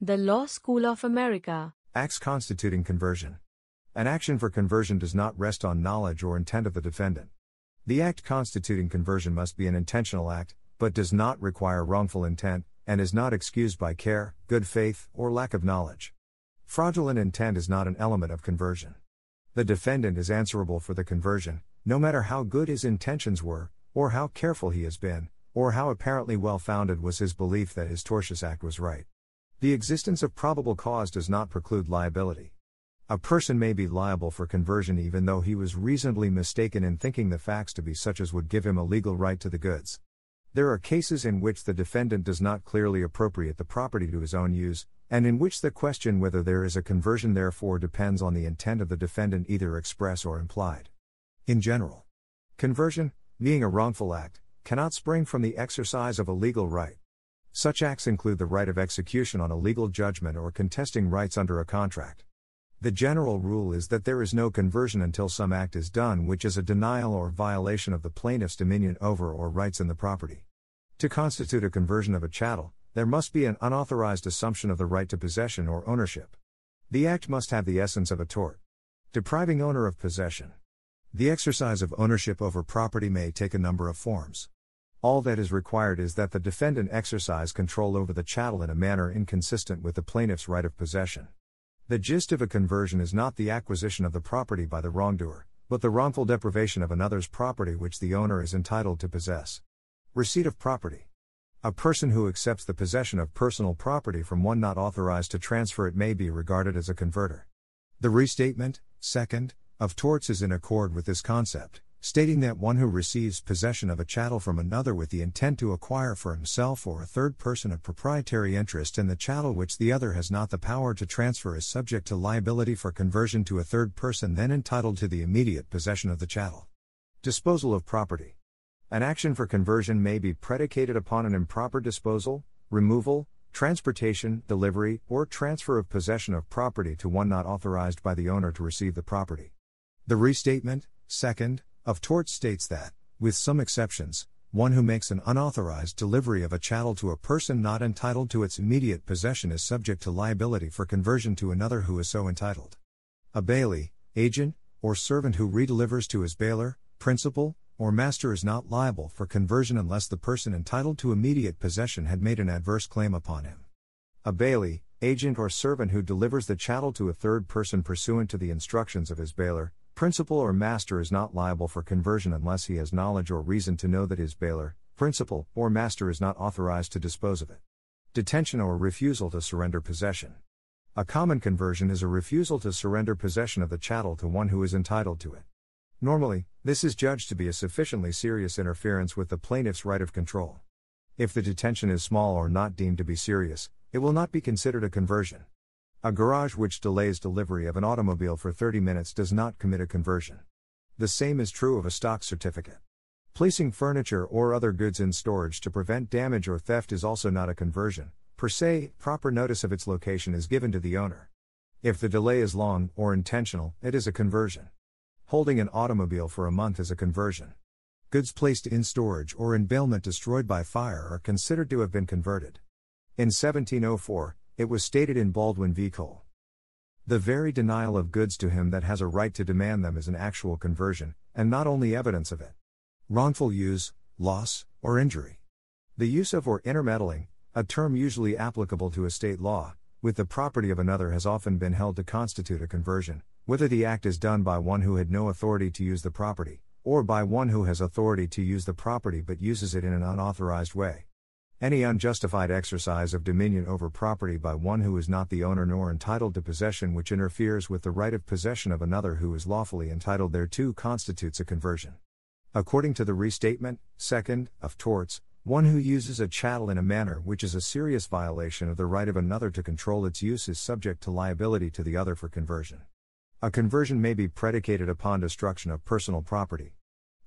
The Law School of America. Acts constituting conversion. An action for conversion does not rest on knowledge or intent of the defendant. The act constituting conversion must be an intentional act, but does not require wrongful intent, and is not excused by care, good faith, or lack of knowledge. Fraudulent intent is not an element of conversion. The defendant is answerable for the conversion, no matter how good his intentions were, or how careful he has been, or how apparently well founded was his belief that his tortious act was right. The existence of probable cause does not preclude liability. A person may be liable for conversion even though he was reasonably mistaken in thinking the facts to be such as would give him a legal right to the goods. There are cases in which the defendant does not clearly appropriate the property to his own use, and in which the question whether there is a conversion therefore depends on the intent of the defendant either express or implied. In general, conversion, being a wrongful act, cannot spring from the exercise of a legal right. Such acts include the right of execution on a legal judgment or contesting rights under a contract. The general rule is that there is no conversion until some act is done which is a denial or violation of the plaintiff's dominion over or rights in the property. To constitute a conversion of a chattel, there must be an unauthorized assumption of the right to possession or ownership. The act must have the essence of a tort. Depriving owner of possession. The exercise of ownership over property may take a number of forms. All that is required is that the defendant exercise control over the chattel in a manner inconsistent with the plaintiff's right of possession. The gist of a conversion is not the acquisition of the property by the wrongdoer, but the wrongful deprivation of another's property which the owner is entitled to possess. Receipt of property. A person who accepts the possession of personal property from one not authorized to transfer it may be regarded as a converter. The restatement, second, of torts is in accord with this concept stating that one who receives possession of a chattel from another with the intent to acquire for himself or a third person a proprietary interest in the chattel which the other has not the power to transfer is subject to liability for conversion to a third person then entitled to the immediate possession of the chattel. Disposal of property. An action for conversion may be predicated upon an improper disposal, removal, transportation, delivery, or transfer of possession of property to one not authorized by the owner to receive the property. The restatement, second, of torts states that, with some exceptions, one who makes an unauthorized delivery of a chattel to a person not entitled to its immediate possession is subject to liability for conversion to another who is so entitled. A bailee, agent, or servant who redelivers to his bailor, principal, or master is not liable for conversion unless the person entitled to immediate possession had made an adverse claim upon him. A bailee, agent, or servant who delivers the chattel to a third person pursuant to the instructions of his bailor, Principal or master is not liable for conversion unless he has knowledge or reason to know that his bailor, principal, or master is not authorized to dispose of it. Detention or refusal to surrender possession. A common conversion is a refusal to surrender possession of the chattel to one who is entitled to it. Normally, this is judged to be a sufficiently serious interference with the plaintiff's right of control. If the detention is small or not deemed to be serious, it will not be considered a conversion. A garage which delays delivery of an automobile for 30 minutes does not commit a conversion. The same is true of a stock certificate. Placing furniture or other goods in storage to prevent damage or theft is also not a conversion. Per se, proper notice of its location is given to the owner. If the delay is long or intentional, it is a conversion. Holding an automobile for a month is a conversion. Goods placed in storage or in bailment destroyed by fire are considered to have been converted. In 1704, it was stated in Baldwin v. Cole. The very denial of goods to him that has a right to demand them is an actual conversion, and not only evidence of it. Wrongful use, loss, or injury. The use of or intermeddling, a term usually applicable to estate law, with the property of another has often been held to constitute a conversion, whether the act is done by one who had no authority to use the property, or by one who has authority to use the property but uses it in an unauthorized way. Any unjustified exercise of dominion over property by one who is not the owner nor entitled to possession which interferes with the right of possession of another who is lawfully entitled thereto constitutes a conversion. According to the restatement, second, of torts, one who uses a chattel in a manner which is a serious violation of the right of another to control its use is subject to liability to the other for conversion. A conversion may be predicated upon destruction of personal property.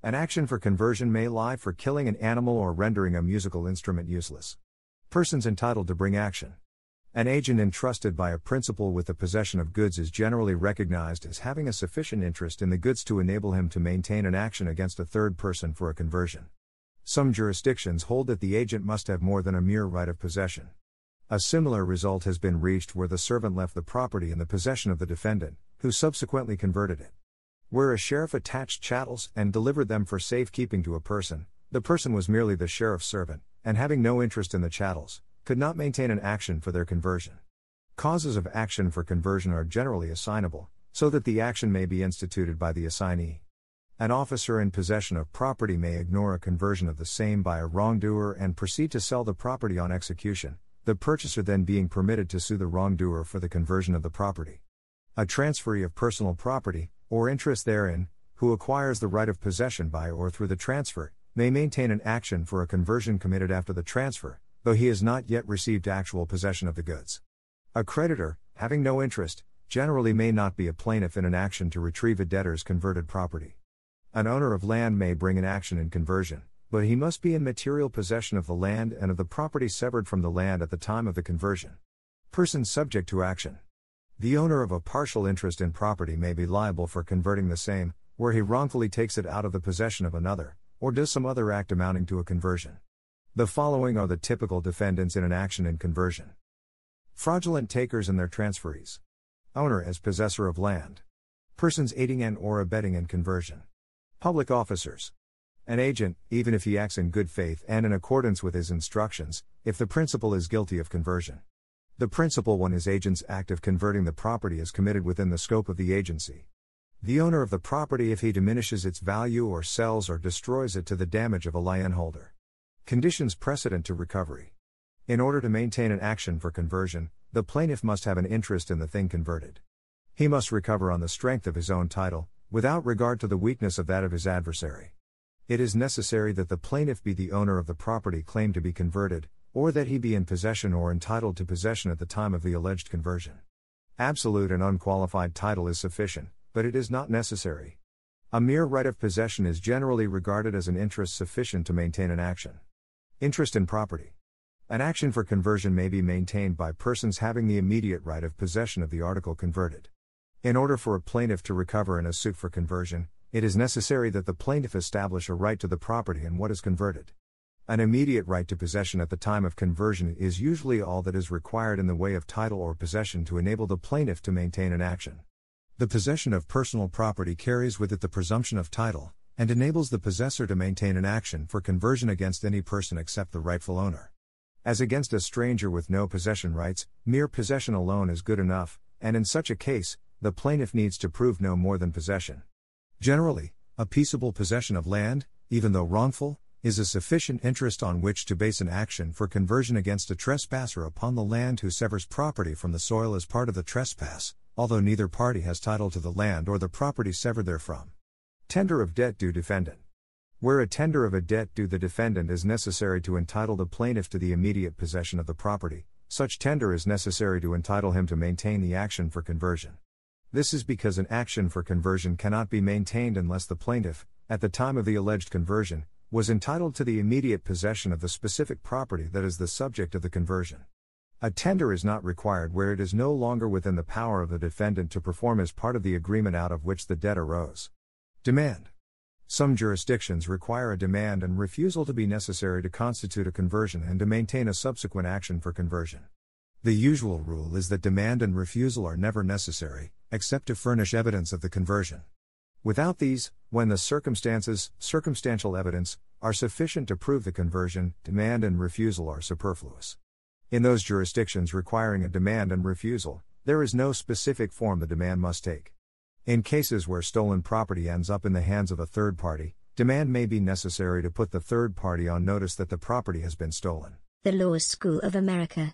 An action for conversion may lie for killing an animal or rendering a musical instrument useless. Persons entitled to bring action. An agent entrusted by a principal with the possession of goods is generally recognized as having a sufficient interest in the goods to enable him to maintain an action against a third person for a conversion. Some jurisdictions hold that the agent must have more than a mere right of possession. A similar result has been reached where the servant left the property in the possession of the defendant, who subsequently converted it. Where a sheriff attached chattels and delivered them for safekeeping to a person, the person was merely the sheriff's servant, and having no interest in the chattels, could not maintain an action for their conversion. Causes of action for conversion are generally assignable, so that the action may be instituted by the assignee. An officer in possession of property may ignore a conversion of the same by a wrongdoer and proceed to sell the property on execution, the purchaser then being permitted to sue the wrongdoer for the conversion of the property. A transferee of personal property, or interest therein, who acquires the right of possession by or through the transfer, may maintain an action for a conversion committed after the transfer, though he has not yet received actual possession of the goods. A creditor, having no interest, generally may not be a plaintiff in an action to retrieve a debtor's converted property. An owner of land may bring an action in conversion, but he must be in material possession of the land and of the property severed from the land at the time of the conversion. Persons subject to action. The owner of a partial interest in property may be liable for converting the same, where he wrongfully takes it out of the possession of another, or does some other act amounting to a conversion. The following are the typical defendants in an action in conversion fraudulent takers and their transferees, owner as possessor of land, persons aiding and or abetting in conversion. Public officers. An agent, even if he acts in good faith and in accordance with his instructions, if the principal is guilty of conversion. The principal one is agent's act of converting the property is committed within the scope of the agency. The owner of the property if he diminishes its value or sells or destroys it to the damage of a lien holder. Conditions precedent to recovery. In order to maintain an action for conversion, the plaintiff must have an interest in the thing converted. He must recover on the strength of his own title, without regard to the weakness of that of his adversary. It is necessary that the plaintiff be the owner of the property claimed to be converted, or that he be in possession or entitled to possession at the time of the alleged conversion. Absolute and unqualified title is sufficient, but it is not necessary. A mere right of possession is generally regarded as an interest sufficient to maintain an action. Interest in property. An action for conversion may be maintained by persons having the immediate right of possession of the article converted. In order for a plaintiff to recover in a suit for conversion, it is necessary that the plaintiff establish a right to the property and what is converted. An immediate right to possession at the time of conversion is usually all that is required in the way of title or possession to enable the plaintiff to maintain an action. The possession of personal property carries with it the presumption of title, and enables the possessor to maintain an action for conversion against any person except the rightful owner. As against a stranger with no possession rights, mere possession alone is good enough, and in such a case, the plaintiff needs to prove no more than possession. Generally, a peaceable possession of land, even though wrongful, is a sufficient interest on which to base an action for conversion against a trespasser upon the land who severs property from the soil as part of the trespass, although neither party has title to the land or the property severed therefrom. Tender of debt due defendant. Where a tender of a debt due the defendant is necessary to entitle the plaintiff to the immediate possession of the property, such tender is necessary to entitle him to maintain the action for conversion. This is because an action for conversion cannot be maintained unless the plaintiff, at the time of the alleged conversion, was entitled to the immediate possession of the specific property that is the subject of the conversion. A tender is not required where it is no longer within the power of the defendant to perform as part of the agreement out of which the debt arose. Demand. Some jurisdictions require a demand and refusal to be necessary to constitute a conversion and to maintain a subsequent action for conversion. The usual rule is that demand and refusal are never necessary, except to furnish evidence of the conversion. Without these, when the circumstances, circumstantial evidence, are sufficient to prove the conversion, demand and refusal are superfluous. In those jurisdictions requiring a demand and refusal, there is no specific form the demand must take. In cases where stolen property ends up in the hands of a third party, demand may be necessary to put the third party on notice that the property has been stolen. The Law School of America.